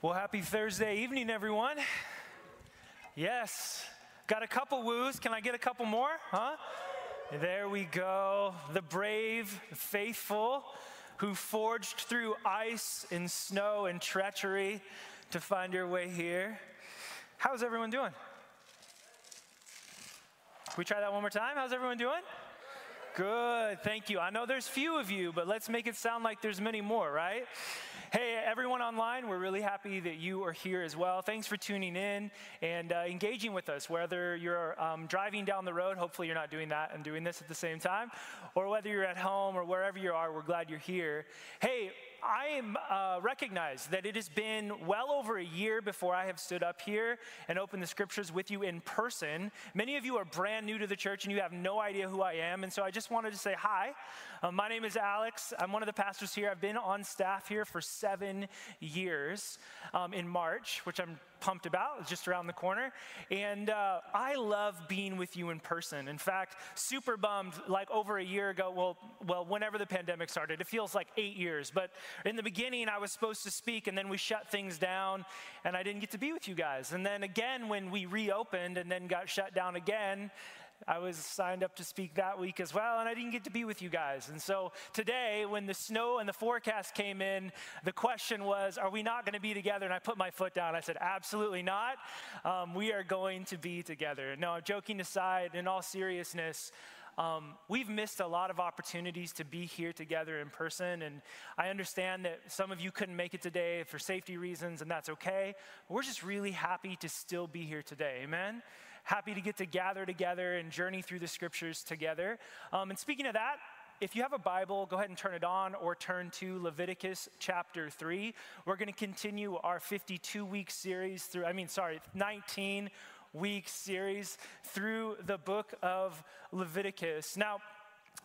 Well, happy Thursday evening, everyone. Yes, got a couple woos. Can I get a couple more? Huh? There we go. The brave, faithful, who forged through ice and snow and treachery to find your way here. How's everyone doing? We try that one more time? How's everyone doing? Good, thank you. I know there's few of you, but let's make it sound like there's many more, right? Hey, everyone online, we're really happy that you are here as well. Thanks for tuning in and uh, engaging with us, whether you're um, driving down the road, hopefully you're not doing that and doing this at the same time, or whether you're at home or wherever you are, we're glad you're here. Hey, I uh, recognize that it has been well over a year before I have stood up here and opened the scriptures with you in person. Many of you are brand new to the church and you have no idea who I am. And so I just wanted to say hi. Uh, my name is Alex. I'm one of the pastors here. I've been on staff here for seven years um, in March, which I'm pumped about. Just around the corner. And uh, I love being with you in person. In fact, super bummed like over a year ago, well, well, whenever the pandemic started, it feels like eight years. But in the beginning, I was supposed to speak and then we shut things down and I didn't get to be with you guys. And then again, when we reopened and then got shut down again, I was signed up to speak that week as well, and I didn't get to be with you guys. And so today, when the snow and the forecast came in, the question was, Are we not going to be together? And I put my foot down. I said, Absolutely not. Um, we are going to be together. No, joking aside, in all seriousness, um, we've missed a lot of opportunities to be here together in person, and I understand that some of you couldn't make it today for safety reasons, and that's okay. We're just really happy to still be here today. Amen happy to get to gather together and journey through the scriptures together. Um, and speaking of that, if you have a Bible, go ahead and turn it on or turn to Leviticus chapter 3. We're going to continue our 52 week series through, I mean, sorry, 19 week series through the book of Leviticus. Now,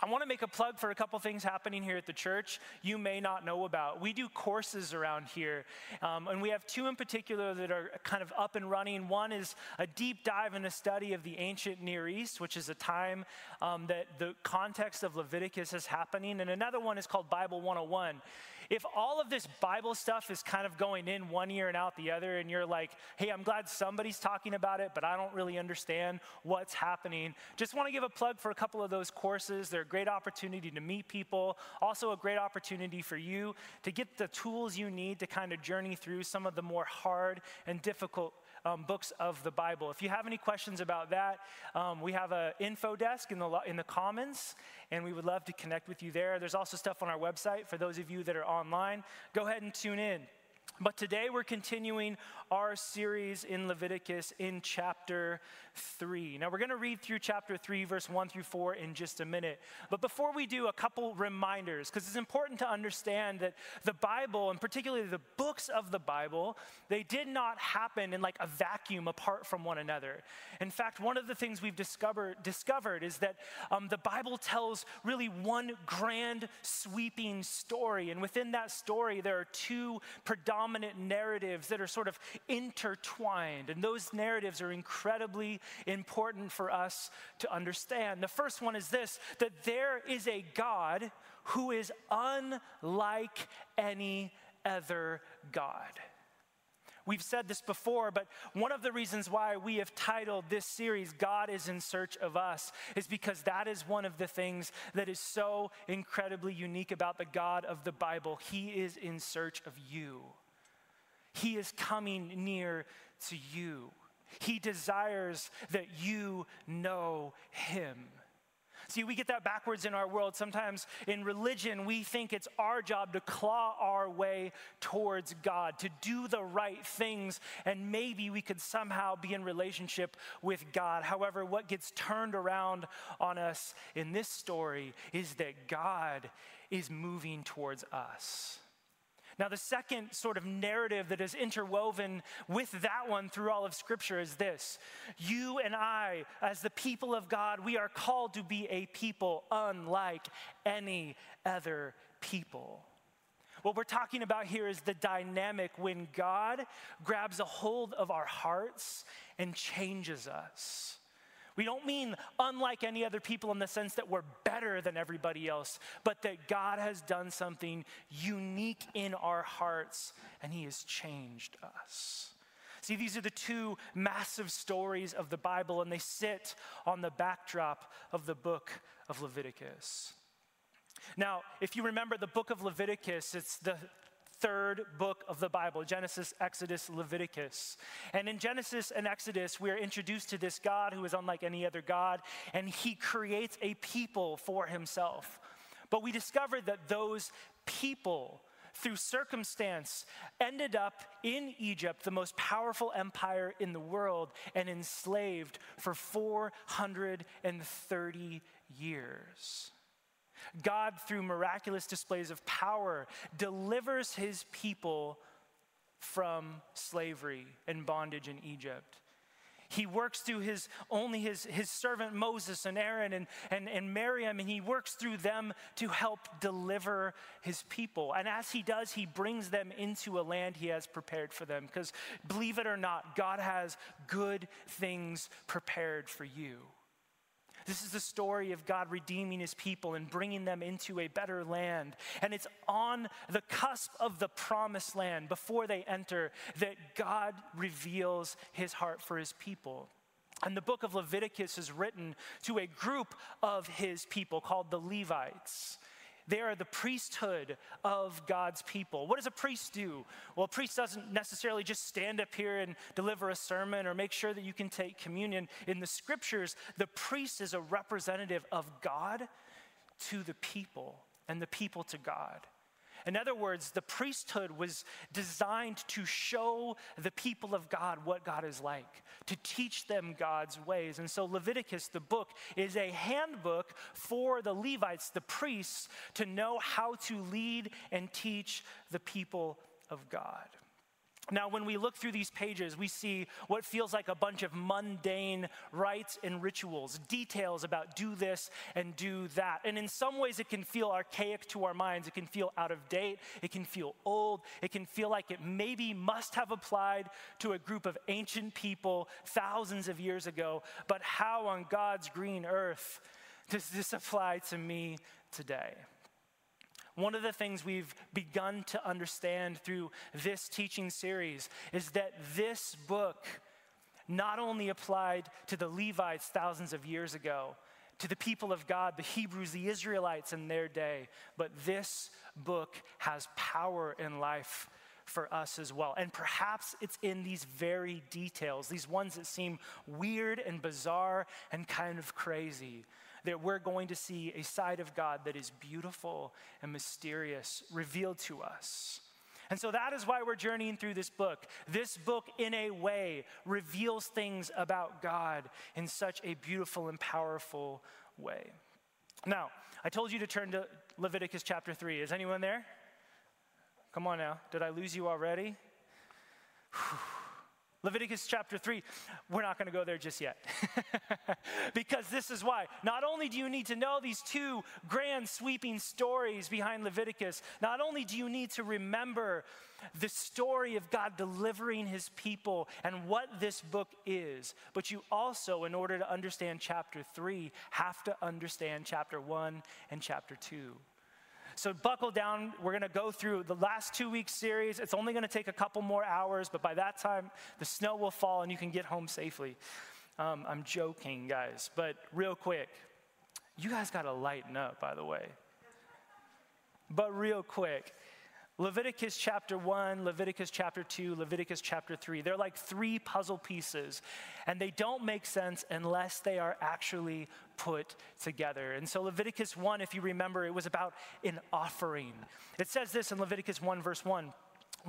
I want to make a plug for a couple things happening here at the church you may not know about. We do courses around here, um, and we have two in particular that are kind of up and running. One is a deep dive in a study of the ancient Near East, which is a time um, that the context of Leviticus is happening, and another one is called Bible 101 if all of this Bible stuff is kind of going in one ear and out the other, and you're like, hey, I'm glad somebody's talking about it, but I don't really understand what's happening, just want to give a plug for a couple of those courses. They're a great opportunity to meet people, also a great opportunity for you to get the tools you need to kind of journey through some of the more hard and difficult um, books of the Bible. If you have any questions about that, um, we have an info desk in the, in the Commons, and we would love to connect with you there. There's also stuff on our website for those of you that are online. Go ahead and tune in. But today we're continuing our series in Leviticus in chapter 3. Now we're going to read through chapter 3, verse 1 through 4 in just a minute. But before we do, a couple reminders, because it's important to understand that the Bible, and particularly the books of the Bible, they did not happen in like a vacuum apart from one another. In fact, one of the things we've discovered, discovered is that um, the Bible tells really one grand, sweeping story. And within that story, there are two predominant narratives that are sort of intertwined. And those narratives are incredibly important for us to understand. The first one is this that there is a God who is unlike any other God. We've said this before, but one of the reasons why we have titled this series, God is in Search of Us, is because that is one of the things that is so incredibly unique about the God of the Bible. He is in search of you, He is coming near to you. He desires that you know Him. See, we get that backwards in our world. Sometimes in religion, we think it's our job to claw our way towards God, to do the right things, and maybe we could somehow be in relationship with God. However, what gets turned around on us in this story is that God is moving towards us. Now, the second sort of narrative that is interwoven with that one through all of Scripture is this You and I, as the people of God, we are called to be a people unlike any other people. What we're talking about here is the dynamic when God grabs a hold of our hearts and changes us We don't mean unlike any other people in the sense that we're better than everybody else, but that God has done something unique in our hearts and He has changed us. See, these are the two massive stories of the Bible, and they sit on the backdrop of the book of Leviticus. Now, if you remember the book of Leviticus, it's the third book of the Bible Genesis, Exodus, Leviticus. And in Genesis and Exodus, we are introduced to this God who is unlike any other God, and he creates a people for himself. But we discover that those people, through circumstance, ended up in Egypt, the most powerful empire in the world, and enslaved for 430 years. God, through miraculous displays of power, delivers his people from slavery and bondage in Egypt. He works through his only his, his servant Moses and Aaron and, and, and Miriam, and he works through them to help deliver his people. And as he does, he brings them into a land he has prepared for them. Because believe it or not, God has good things prepared for you. This is the story of God redeeming his people and bringing them into a better land. And it's on the cusp of the promised land before they enter that God reveals his heart for his people. And the book of Leviticus is written to a group of his people called the Levites. They are the priesthood of God's people. What does a priest do? Well, a priest doesn't necessarily just stand up here and deliver a sermon or make sure that you can take communion. In the scriptures, the priest is a representative of God to the people and the people to God. In other words, the priesthood was designed to show the people of God what God is like, to teach them God's ways. And so Leviticus, the book, is a handbook for the Levites, the priests, to know how to lead and teach the people of God. Now, when we look through these pages, we see what feels like a bunch of mundane rites and rituals, details about do this and do that. And in some ways, it can feel archaic to our minds. It can feel out of date. It can feel old. It can feel like it maybe must have applied to a group of ancient people thousands of years ago. But how on God's green earth does this apply to me today? One of the things we've begun to understand through this teaching series is that this book not only applied to the Levites thousands of years ago, to the people of God, the Hebrews, the Israelites in their day, but this book has power in life for us as well. And perhaps it's in these very details, these ones that seem weird and bizarre and kind of crazy, that we're going to see a side of God that is beautiful and mysterious revealed to us. And so that is why we're journeying through this book. This book, in a way, reveals things about God in such a beautiful and powerful way. Now, I told you to turn to Leviticus chapter 3. Is anyone there? Come on now. Did I lose you already? Leviticus chapter 3, we're not going to go there just yet. because this is why. Not only do you need to know these two grand sweeping stories behind Leviticus, not only do you need to remember the story of God delivering his people and what this book is, but you also, in order to understand chapter 3, have to understand chapter 1 and chapter 2. So buckle down. We're going to go through the last two weeks series. It's only going to take a couple more hours, but by that time, the snow will fall and you can get home safely. Um, I'm joking, guys, but real quick, you guys got to lighten up, by the way. But real quick, Leviticus chapter 1, Leviticus chapter 2, Leviticus chapter 3. They're like three puzzle pieces, and they don't make sense unless they are actually put together. And so, Leviticus 1, if you remember, it was about an offering. It says this in Leviticus 1, verse 1.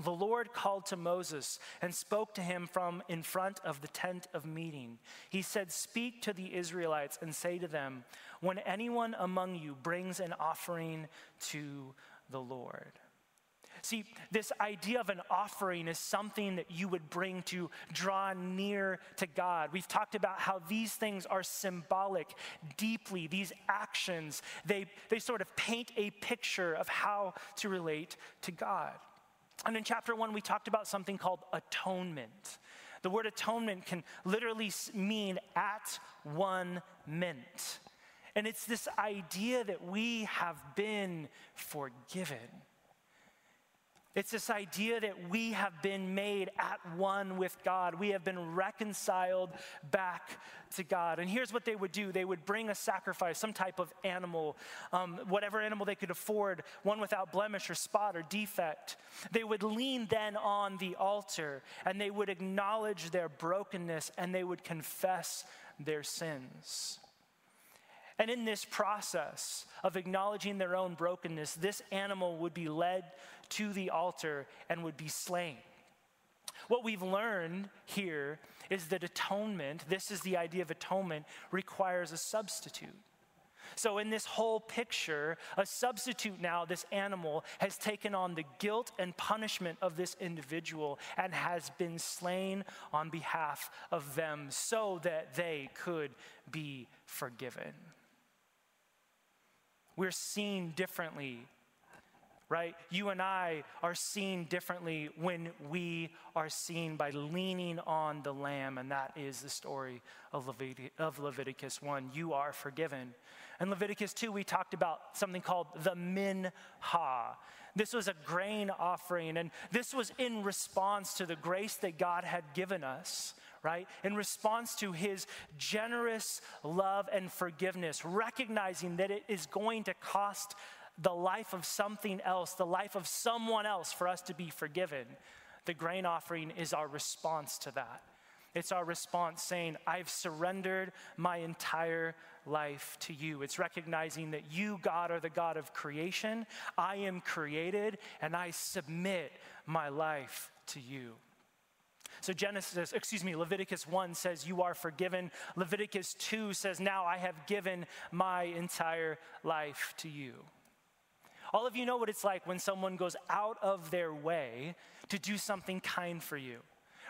The Lord called to Moses and spoke to him from in front of the tent of meeting. He said, Speak to the Israelites and say to them, When anyone among you brings an offering to the Lord. See, this idea of an offering is something that you would bring to draw near to God. We've talked about how these things are symbolic deeply. These actions, they, they sort of paint a picture of how to relate to God. And in chapter one, we talked about something called atonement The word atonement can literally mean at one mint. And it's this idea that we have been forgiven. It's this idea that we have been made at one with God. We have been reconciled back to God. And here's what they would do they would bring a sacrifice, some type of animal, um, whatever animal they could afford, one without blemish or spot or defect. They would lean then on the altar and they would acknowledge their brokenness and they would confess their sins. And in this process of acknowledging their own brokenness, this animal would be led to the altar and would be slain. What we've learned here is that atonement, this is the idea of atonement, requires a substitute. So, in this whole picture, a substitute now, this animal, has taken on the guilt and punishment of this individual and has been slain on behalf of them so that they could be forgiven. We're seen differently right? You and I are seen differently when we are seen by leaning on the Lamb, and that is the story of, Levit- of Leviticus 1. You are forgiven. In Leviticus 2, we talked about something called the minha. This was a grain offering, and this was in response to the grace that God had given us right? In response to his generous love and forgiveness, recognizing that it is going to cost the life of something else, the life of someone else for us to be forgiven. The grain offering is our response to that. It's our response saying, I've surrendered my entire life to you. It's recognizing that you, God, are the God of creation. I am created, and I submit my life to you. So Genesis, excuse me, Leviticus 1 says, You are forgiven. Leviticus 2 says, Now I have given my entire life to you. All of you know what it's like when someone goes out of their way to do something kind for you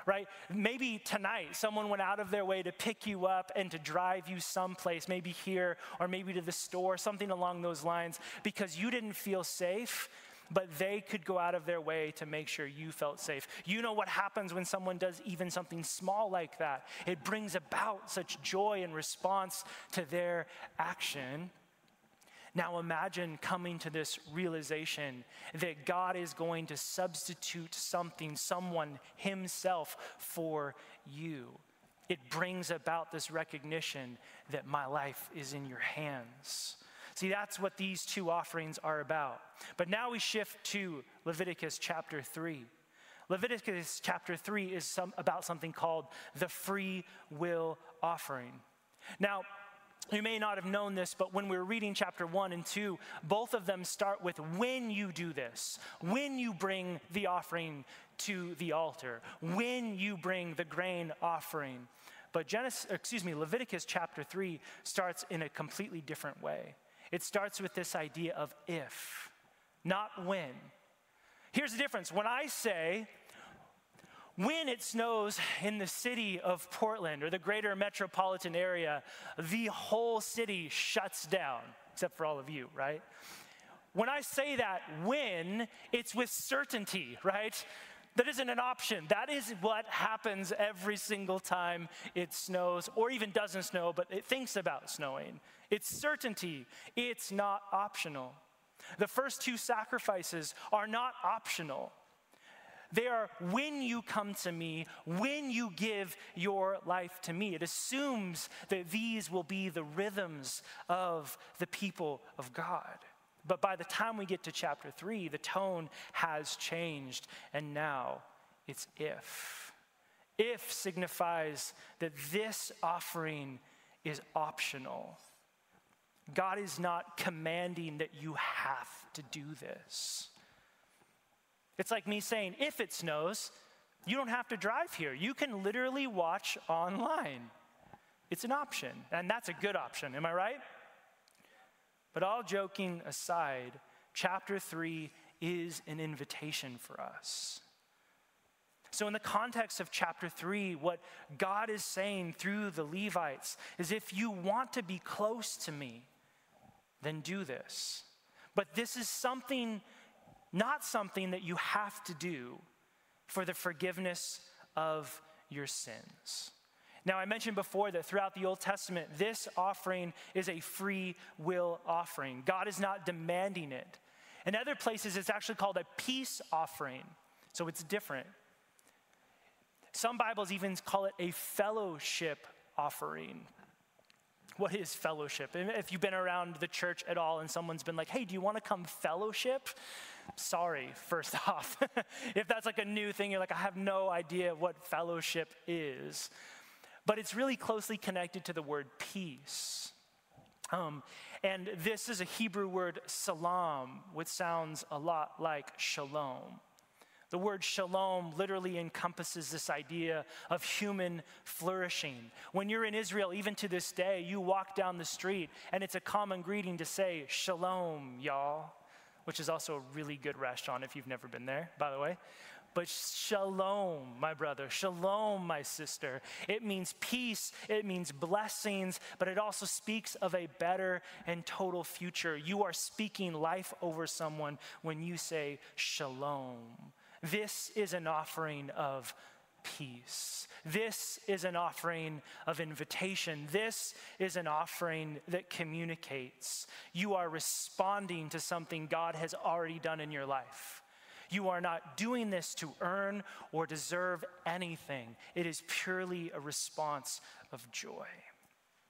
right? Maybe tonight someone went out of their way to pick you up and to drive you someplace, maybe here or maybe to the store, something along those lines, because you didn't feel safe. But they could go out of their way to make sure you felt safe. You know what happens when someone does even something small like that? It brings about such joy and response to their action. Now imagine coming to this realization that God is going to substitute something, someone, Himself for you. It brings about this recognition that my life is in your hands. See, that's what these two offerings are about. But now we shift to Leviticus chapter 3. Leviticus chapter 3 is some, about something called the free will offering. Now, you may not have known this, but when we were reading chapter 1 and 2, both of them start with when you do this, when you bring the offering to the altar, when you bring the grain offering. But Genesis, excuse me, Leviticus chapter 3 starts in a completely different way. It starts with this idea of if, not when. Here's the difference. When I say, when it snows in the city of Portland or the greater metropolitan area, the whole city shuts down, except for all of you, right? When I say that, when, it's with certainty, right? That isn't an option. That is what happens every single time it snows, or even doesn't snow, but it thinks about snowing. It's certainty, it's not optional. The first two sacrifices are not optional. They are when you come to me, when you give your life to me. It assumes that these will be the rhythms of the people of God. But by the time we get to chapter three, the tone has changed, and now it's if. If signifies that this offering is optional. God is not commanding that you have to do this. It's like me saying, if it snows, you don't have to drive here. You can literally watch online. It's an option, and that's a good option, am I right? But all joking aside, chapter 3 is an invitation for us. So, in the context of chapter 3, what God is saying through the Levites is if you want to be close to me, then do this. But this is something not something that you have to do for the forgiveness of your sins. Now, I mentioned before that throughout the Old Testament, this offering is a free will offering. God is not demanding it. In other places, it's actually called a peace offering, so it's different. Some Bibles even call it a fellowship offering. What is fellowship? If you've been around the church at all and someone's been like, hey, do you want to come fellowship? Sorry, first off. if that's like a new thing, you're like, I have no idea what fellowship is. But it's really closely connected to the word peace. Um, and this is a Hebrew word, salam, which sounds a lot like shalom. The word shalom literally encompasses this idea of human flourishing. When you're in Israel, even to this day, you walk down the street and it's a common greeting to say, Shalom, y'all, which is also a really good restaurant if you've never been there, by the way. But shalom, my brother, shalom, my sister. It means peace, it means blessings, but it also speaks of a better and total future. You are speaking life over someone when you say shalom. This is an offering of peace. This is an offering of invitation. This is an offering that communicates. You are responding to something God has already done in your life. You are not doing this to earn or deserve anything, it is purely a response of joy.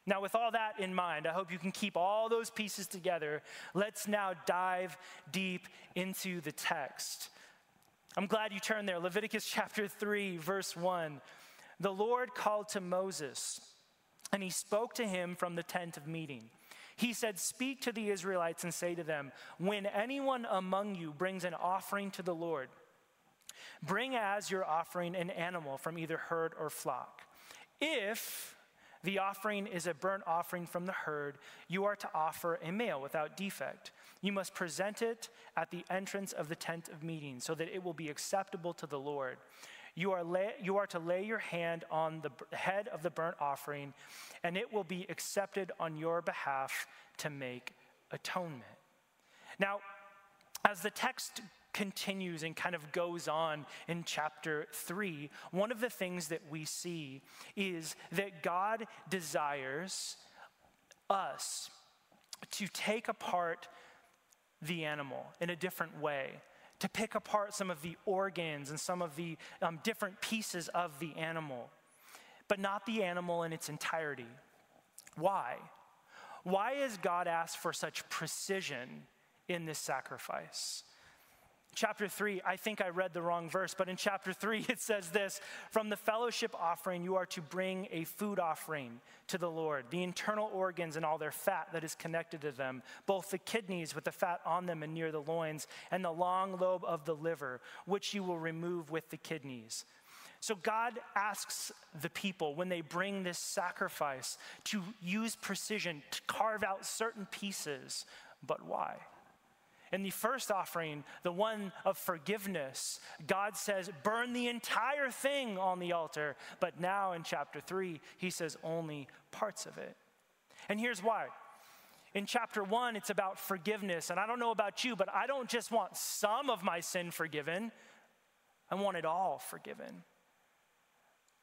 Now, with all that in mind, I hope you can keep all those pieces together. Let's now dive deep into the text. I'm glad you turned there. Leviticus chapter 3, verse 1. The Lord called to Moses, and he spoke to him from the tent of meeting. He said, Speak to the Israelites and say to them, When anyone among you brings an offering to the Lord, bring as your offering an animal from either herd or flock. If the offering is a burnt offering from the herd, you are to offer a male without defect. You must present it at the entrance of the tent of meeting so that it will be acceptable to the Lord. You are, lay, you are to lay your hand on the head of the burnt offering, and it will be accepted on your behalf to make atonement. Now, as the text continues and kind of goes on in chapter 3, one of the things that we see is that God desires us to take apart the animal in a different way, to pick apart some of the organs and some of the um, different pieces of the animal, but not the animal in its entirety. Why? Why has God asked for such precision in this sacrifice? Chapter 3, I think I read the wrong verse, but in chapter 3 it says this From the fellowship offering, you are to bring a food offering to the Lord, the internal organs and all their fat that is connected to them, both the kidneys with the fat on them and near the loins, and the long lobe of the liver, which you will remove with the kidneys. So God asks the people when they bring this sacrifice to use precision to carve out certain pieces, but why? In the first offering, the one of forgiveness, God says, burn the entire thing on the altar. But now in chapter 3, he says only parts of it. And here's why. In chapter 1, it's about forgiveness. And I don't know about you, but I don't just want some of my sin forgiven, I want it all forgiven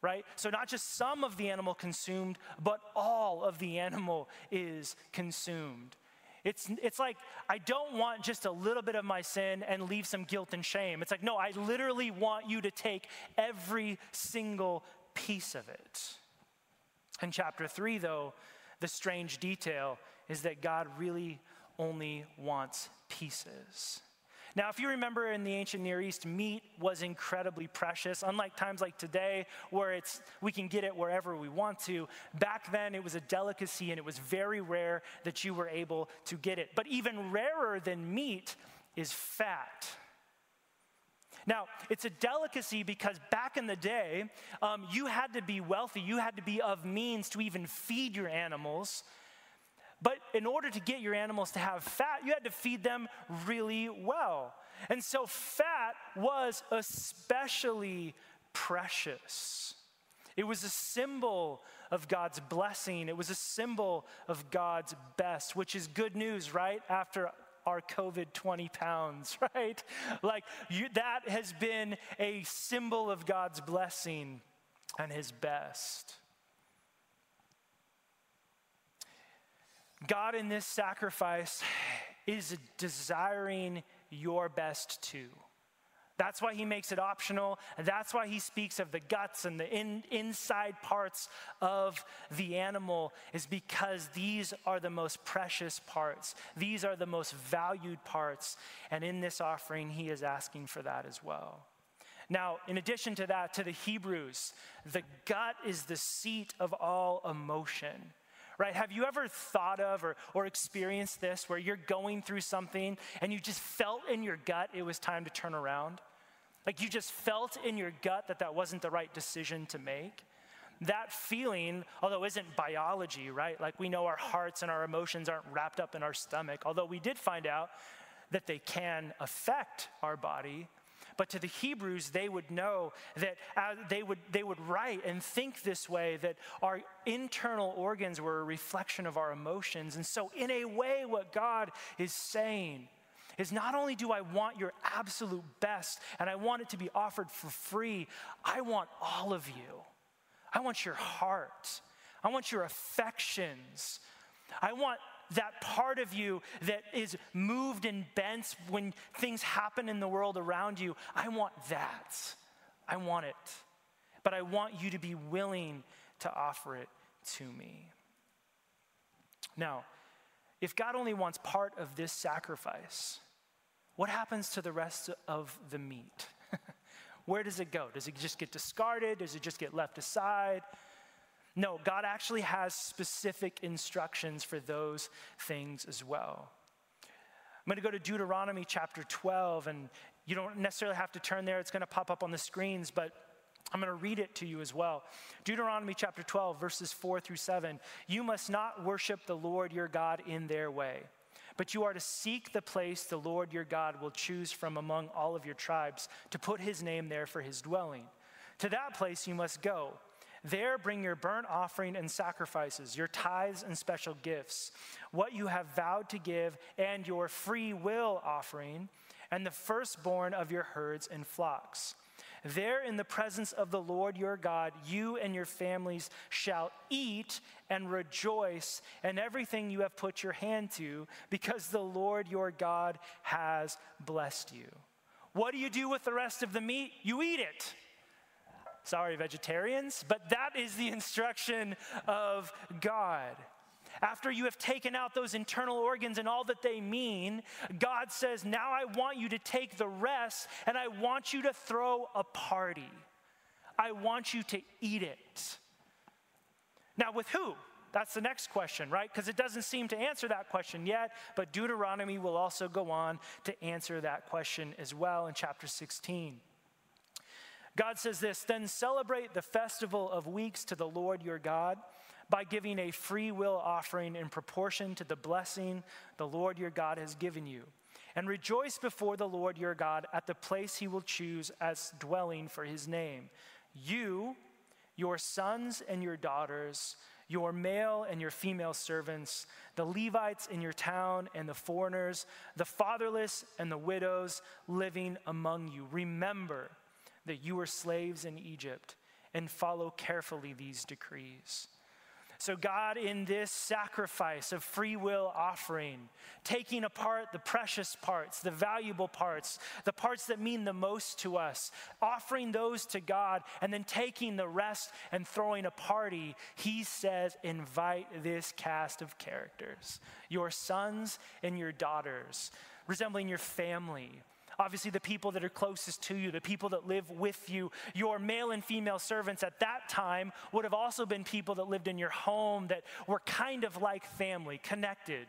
right? So, not just some of the animal consumed, but all of the animal is consumed. It's, it's like, I don't want just a little bit of my sin and leave some guilt and shame. It's like, no, I literally want you to take every single piece of it. In chapter three, though, the strange detail is that God really only wants pieces. Now, if you remember in the ancient Near East, meat was incredibly precious. Unlike times like today, where it's, we can get it wherever we want to, back then it was a delicacy and it was very rare that you were able to get it. But even rarer than meat is fat. Now, it's a delicacy because back in the day, um, you had to be wealthy, you had to be of means to even feed your animals. But in order to get your animals to have fat, you had to feed them really well. And so fat was especially precious. It was a symbol of God's blessing. It was a symbol of God's best, which is good news, right? After our COVID 20 pounds, right? Like you, that has been a symbol of God's blessing. and his best. God in this sacrifice is desiring your best too. That's why he makes it optional. That's why he speaks of the guts and the in, inside parts of the animal, is because these are the most precious parts. These are the most valued parts. And in this offering, he is asking for that as well. Now, in addition to that, to the Hebrews, the gut is the seat of all emotion right? Have you ever thought of or, or experienced this where you're going through something and you just felt in your gut it was time to turn around? Like you just felt in your gut that that wasn't the right decision to make? That feeling, although isn't biology, right? Like we know our hearts and our emotions aren't wrapped up in our stomach, although we did find out that they can affect our body. But to the Hebrews, they would know that uh, they, would, they would write and think this way that our internal organs were a reflection of our emotions. And so, in a way, what God is saying is not only do I want your absolute best and I want it to be offered for free, I want all of you. I want your heart. I want your affections. I want that part of you that is moved and bent when things happen in the world around you. I want that. I want it. But I want you to be willing to offer it to me. Now, if God only wants part of this sacrifice, what happens to the rest of the meat? Where does it go? Does it just get discarded? Does it just get left aside? No, God actually has specific instructions for those things as well. I'm going to go to Deuteronomy chapter 12, and you don't necessarily have to turn there, it's going to pop up on the screens, but I'm going to read it to you as well. Deuteronomy chapter 12, verses 4 through 7. You must not worship the Lord your God in their way, but you are to seek the place the Lord your God will choose from among all of your tribes to put his name there for his dwelling. To that place you must go there bring your burnt offering and sacrifices, your tithes and special gifts, what you have vowed to give, and your free will offering, and the firstborn of your herds and flocks. There, in the presence of the Lord your God, you and your families shall eat and rejoice in everything you have put your hand to, because the Lord your God has blessed you. What do you do with the rest of the meat? You eat it. Sorry, vegetarians, but that is the instruction of God. After you have taken out those internal organs and all that they mean, God says, Now I want you to take the rest and I want you to throw a party. I want you to eat it. Now, with who? That's the next question, right? Because it doesn't seem to answer that question yet, but Deuteronomy will also go on to answer that question as well in chapter 16. God says this Then celebrate the festival of weeks to the Lord your God by giving a free will offering in proportion to the blessing the Lord your God has given you. And rejoice before the Lord your God at the place he will choose as dwelling for his name. You, your sons and your daughters, your male and your female servants, the Levites in your town and the foreigners, the fatherless and the widows living among you. Remember, that you were slaves in Egypt and follow carefully these decrees. So, God, in this sacrifice of free will offering, taking apart the precious parts, the valuable parts, the parts that mean the most to us, offering those to God, and then taking the rest and throwing a party, He says, invite this cast of characters, your sons and your daughters, resembling your family, obviously the people that are closest to you, the people that live with you. Your male and female servants at that time would have also been people that lived in your home that were kind of like family, connected.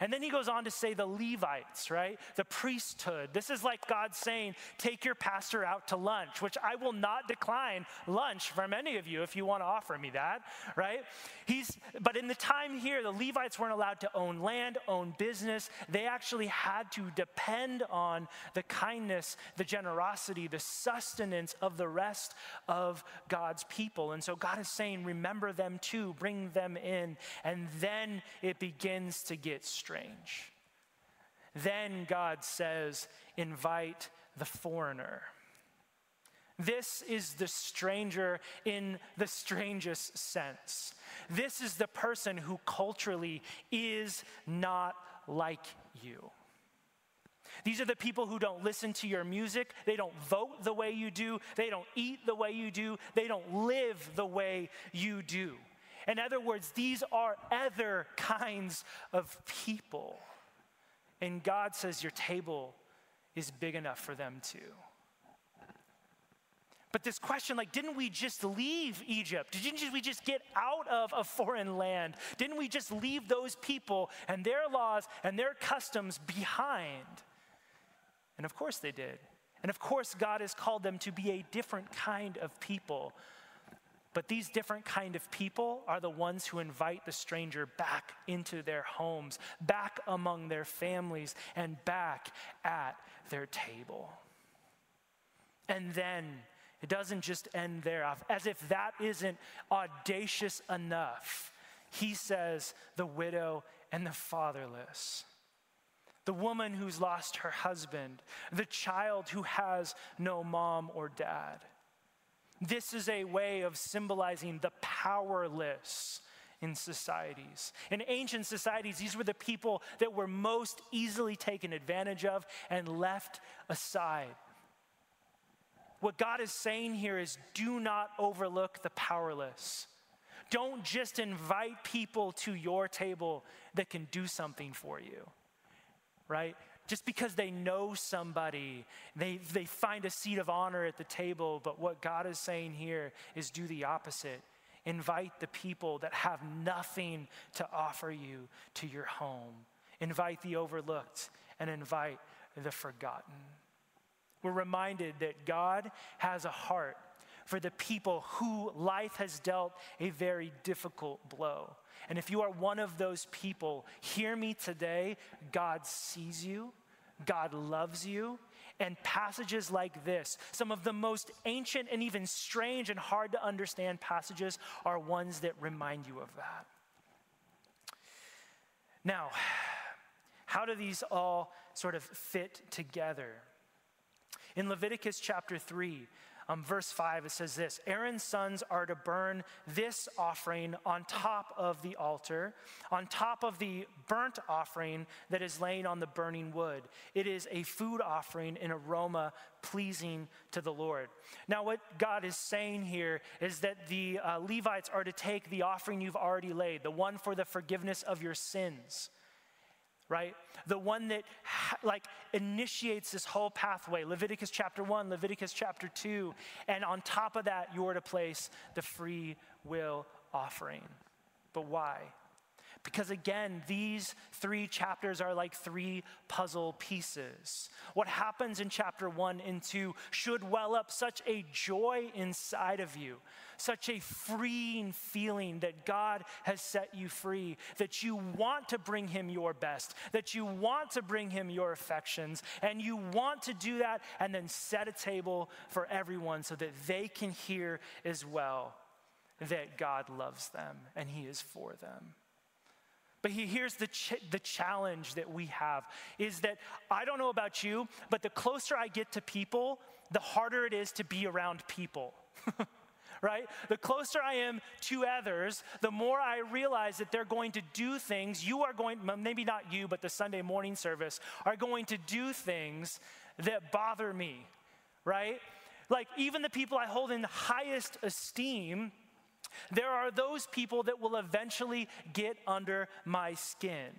And then he goes on to say the Levites, right? The priesthood. This is like God saying, take your pastor out to lunch, which I will not decline lunch from any of you if you want to offer me that, right? He's, but in the time here, the Levites weren't allowed to own land, own business. They actually had to depend on the kindness, the generosity, the sustenance of the rest of God's people. And so God is saying, remember them too, bring them in. And then it begins to get strange. Then God says, invite the foreigner. This is the stranger in the strangest sense. This is the person who culturally is not like you. These are the people who don't listen to your music. They don't vote the way you do. They don't eat the way you do. They don't live the way you do. In other words, these are other kinds of people. And God says your table is big enough for them too. But this question, like, didn't we just leave Egypt? Didn't we just get out of a foreign land? Didn't we just leave those people and their laws and their customs behind? And of course they did. And of course, God has called them to be a different kind of people. But these different kind of people are the ones who invite the stranger back into their homes, back among their families, and back at their table. And then it doesn't just end there, as if that isn't audacious enough. He says, the widow and the fatherless the woman who's lost her husband, the child who has no mom or dad. This is a way of symbolizing the powerless in societies. In ancient societies, these were the people that were most easily taken advantage of and left aside. What God is saying here is do not overlook the powerless. Don't just invite people to your table that can do something for you right? Just because they know somebody, they, they find a seat of honor at the table. But what God is saying here is do the opposite. Invite the people that have nothing to offer you to your home. Invite the overlooked and invite the forgotten. We're reminded that God has a heart for the people who life has dealt a very difficult blow. And if you are one of those people, hear me today. God sees you, God loves you. And passages like this, some of the most ancient and even strange and hard to understand passages, are ones that remind you of that. Now, how do these all sort of fit together? In Leviticus chapter 3, um, verse 5, it says this Aaron's sons are to burn this offering on top of the altar, on top of the burnt offering that is laying on the burning wood. It is a food offering, an aroma pleasing to the Lord. Now, what God is saying here is that the uh, Levites are to take the offering you've already laid, the one for the forgiveness of your sins right? The one that like initiates this whole pathway. Leviticus chapter 1, Leviticus chapter 2, and on top of that you are to place the free will offering. But why? Because again, these three chapters are like three puzzle pieces. What happens in chapter one and two should well up such a joy inside of you, such a freeing feeling that God has set you free, that you want to bring Him your best, that you want to bring Him your affections, and you want to do that and then set a table for everyone so that they can hear as well that God loves them and He is for them. But here's the, ch- the challenge that we have is that I don't know about you, but the closer I get to people, the harder it is to be around people. right? The closer I am to others, the more I realize that they're going to do things. You are going, maybe not you, but the Sunday morning service are going to do things that bother me, right? Like even the people I hold in highest esteem there are those people that will eventually get under my skin.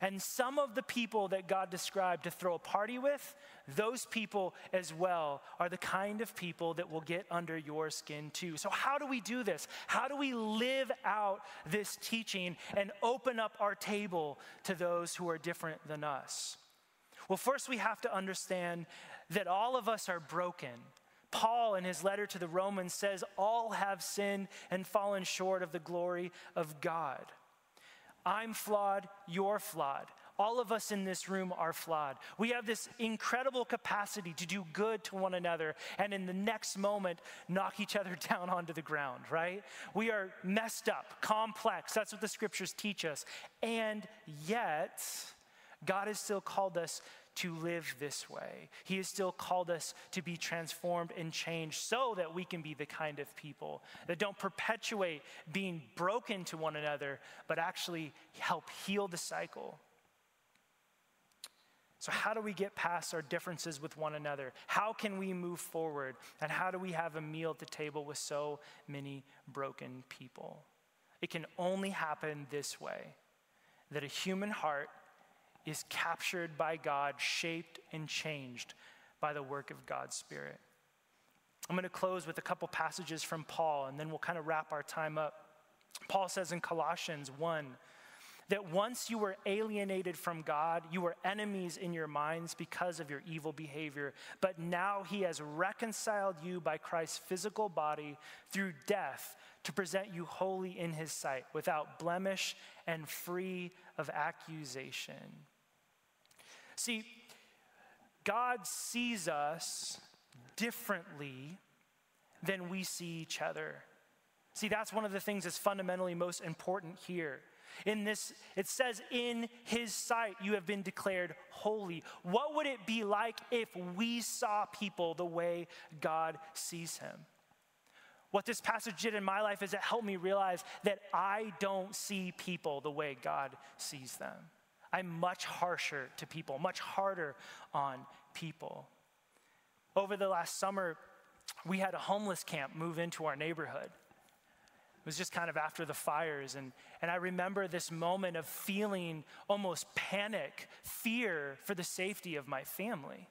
And some of the people that God described to throw a party with, those people as well are the kind of people that will get under your skin too. So, how do we do this? How do we live out this teaching and open up our table to those who are different than us? Well, first, we have to understand that all of us are broken. Paul, in his letter to the Romans, says, All have sinned and fallen short of the glory of God. I'm flawed, you're flawed. All of us in this room are flawed. We have this incredible capacity to do good to one another and in the next moment knock each other down onto the ground, right? We are messed up, complex. That's what the scriptures teach us. And yet, God has still called us to live this way. He has still called us to be transformed and changed so that we can be the kind of people that don't perpetuate being broken to one another, but actually help heal the cycle. So, how do we get past our differences with one another? How can we move forward? And how do we have a meal at the table with so many broken people? It can only happen this way that a human heart is captured by God, shaped and changed by the work of God's Spirit. I'm going to close with a couple passages from Paul, and then we'll kind of wrap our time up. Paul says in Colossians 1 that once you were alienated from God, you were enemies in your minds because of your evil behavior, but now he has reconciled you by Christ's physical body through death to present you holy in his sight, without blemish and free of accusation. See, God sees us differently than we see each other. See, that's one of the things that's fundamentally most important here. In this, it says, In his sight you have been declared holy. What would it be like if we saw people the way God sees him? What this passage did in my life is it helped me realize that I don't see people the way God sees them. I'm much harsher to people, much harder on people. Over the last summer, we had a homeless camp move into our neighborhood. It was just kind of after the fires. And, and I remember this moment of feeling almost panic, fear for the safety of my family.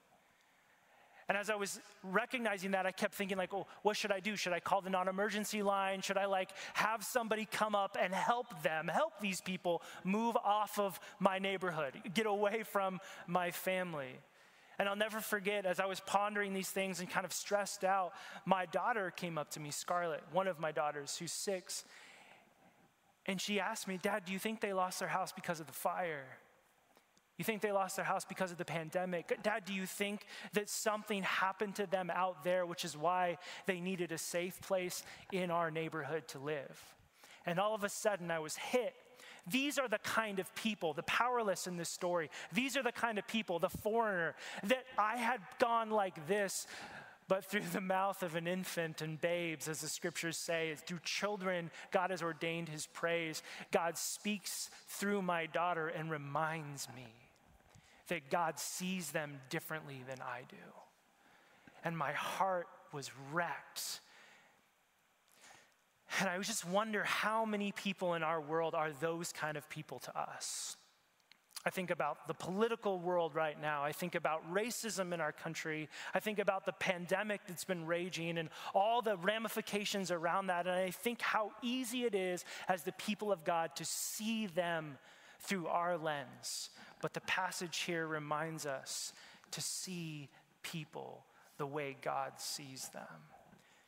And as I was recognizing that, I kept thinking, like, oh, what should I do? Should I call the non emergency line? Should I, like, have somebody come up and help them, help these people move off of my neighborhood, get away from my family? And I'll never forget, as I was pondering these things and kind of stressed out, my daughter came up to me, Scarlett, one of my daughters, who's six. And she asked me, Dad, do you think they lost their house because of the fire? You think they lost their house because of the pandemic? Dad, do you think that something happened to them out there, which is why they needed a safe place in our neighborhood to live? And all of a sudden, I was hit. These are the kind of people, the powerless in this story, these are the kind of people, the foreigner, that I had gone like this but through the mouth of an infant and babes, as the scriptures say, through children, God has ordained his praise. God speaks through my daughter and reminds me that God sees them differently than I do. And my heart was wrecked. And I just wonder how many people in our world are those kind of people to us. I think about the political world right now. I think about racism in our country. I think about the pandemic that's been raging and all the ramifications around that. And I think how easy it is as the people of God to see them through our lens. But the passage here reminds us to see people the way God sees them,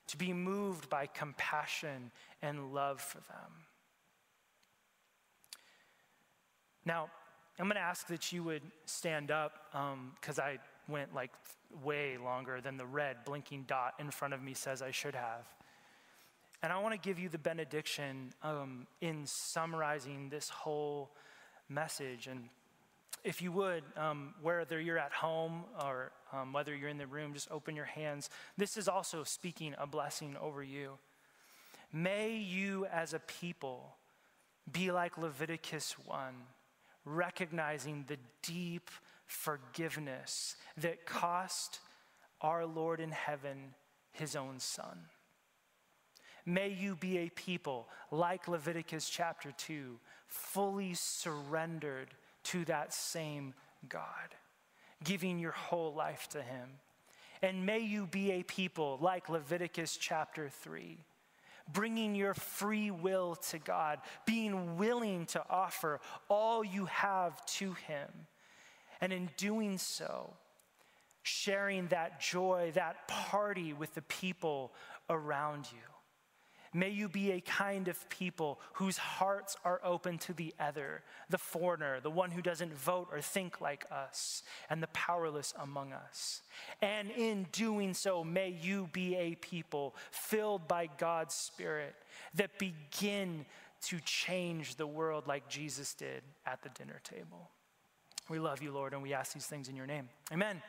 to be moved by compassion and love for them. Now, I'm going to ask that you would stand up because um, I went like way longer than the red blinking dot in front of me says I should have. And I want to give you the benediction um, in summarizing this whole message. And if you would, um, whether you're at home or um, whether you're in the room, just open your hands. This is also speaking a blessing over you. May you as a people be like Leviticus 1, recognizing the deep forgiveness that cost our Lord in heaven his own son. May you be a people like Leviticus chapter 2, fully surrendered to that same God, giving your whole life to Him. And may you be a people like Leviticus chapter 3, bringing your free will to God, being willing to offer all you have to Him. And in doing so, sharing that joy, that party with the people around you. May you be a kind of people whose hearts are open to the other, the foreigner, the one who doesn't vote or think like us, and the powerless among us. And in doing so, may you be a people filled by God's Spirit that begin to change the world like Jesus did at the dinner table. We love you, Lord, and we ask these things in your name. Amen.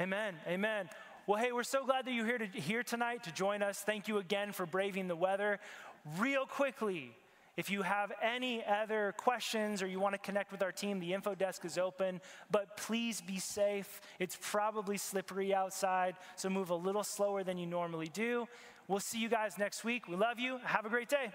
Amen. Amen. Well, hey, we're so glad that you're here, to, here tonight to join us. Thank you again for braving the weather. Real quickly, if you have any other questions or you want to connect with our team, the info desk is open. But please be safe. It's probably slippery outside, so move a little slower than you normally do. We'll see you guys next week. We love you. Have a great day.